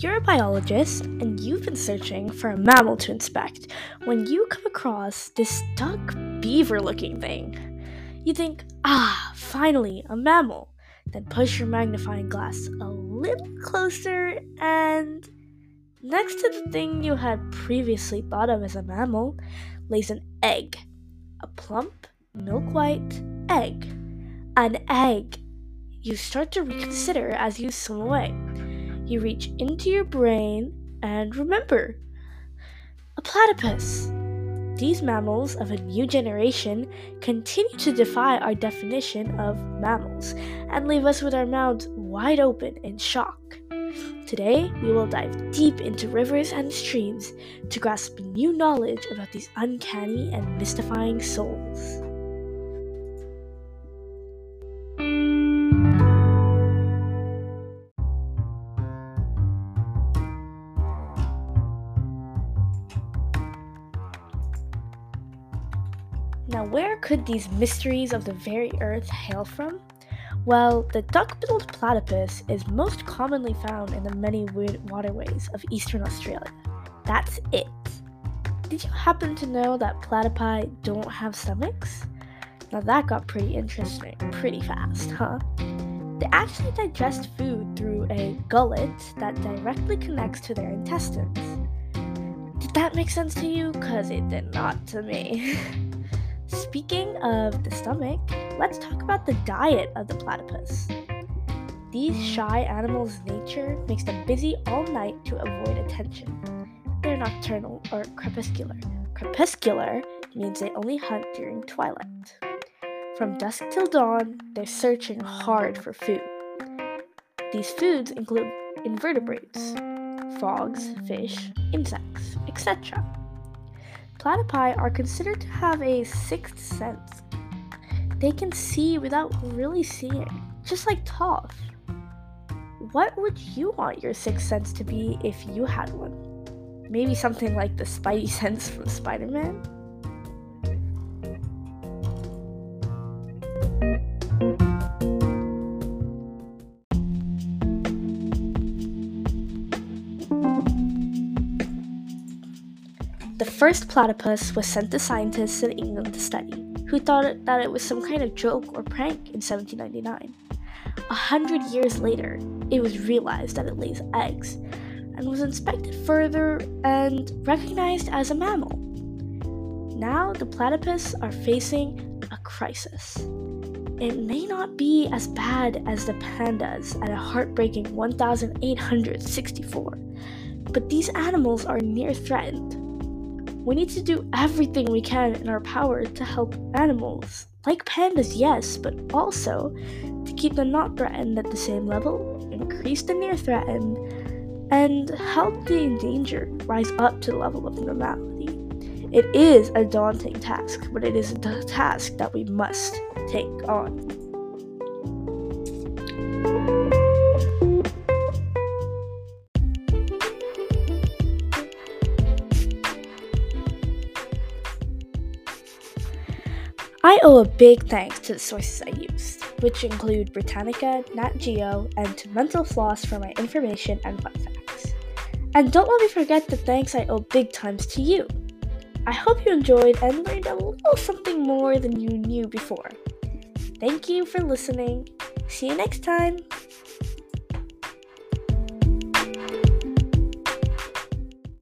You're a biologist and you've been searching for a mammal to inspect when you come across this duck beaver looking thing. You think, ah, finally, a mammal. Then push your magnifying glass a little closer and. Next to the thing you had previously thought of as a mammal lays an egg. A plump, milk white egg. An egg. You start to reconsider as you swim away you reach into your brain and remember a platypus. These mammals of a new generation continue to defy our definition of mammals and leave us with our mouths wide open in shock. Today, we will dive deep into rivers and streams to grasp new knowledge about these uncanny and mystifying souls. Now, where could these mysteries of the very earth hail from? Well, the duck billed platypus is most commonly found in the many waterways of eastern Australia. That's it. Did you happen to know that platypi don't have stomachs? Now that got pretty interesting pretty fast, huh? They actually digest food through a gullet that directly connects to their intestines. Did that make sense to you? Because it did not to me. Speaking of the stomach, let's talk about the diet of the platypus. These shy animals' nature makes them busy all night to avoid attention. They're nocturnal or crepuscular. Crepuscular means they only hunt during twilight. From dusk till dawn, they're searching hard for food. These foods include invertebrates, frogs, fish, insects, etc. Platypi are considered to have a sixth sense. They can see without really seeing, just like Toph. What would you want your sixth sense to be if you had one? Maybe something like the Spidey sense from Spider Man? First platypus was sent to scientists in England to study, who thought that it was some kind of joke or prank in 1799. A hundred years later, it was realized that it lays eggs, and was inspected further and recognized as a mammal. Now, the platypus are facing a crisis. It may not be as bad as the pandas at a heartbreaking 1,864, but these animals are near threatened we need to do everything we can in our power to help animals, like pandas, yes, but also to keep them not threatened at the same level, increase the near threatened, and help the endangered rise up to the level of normality. It is a daunting task, but it is a task that we must take on. I owe a big thanks to the sources I used, which include Britannica, Nat Geo, and to Mental Floss for my information and fun facts. And don't let me forget the thanks I owe big times to you. I hope you enjoyed and learned a little something more than you knew before. Thank you for listening. See you next time.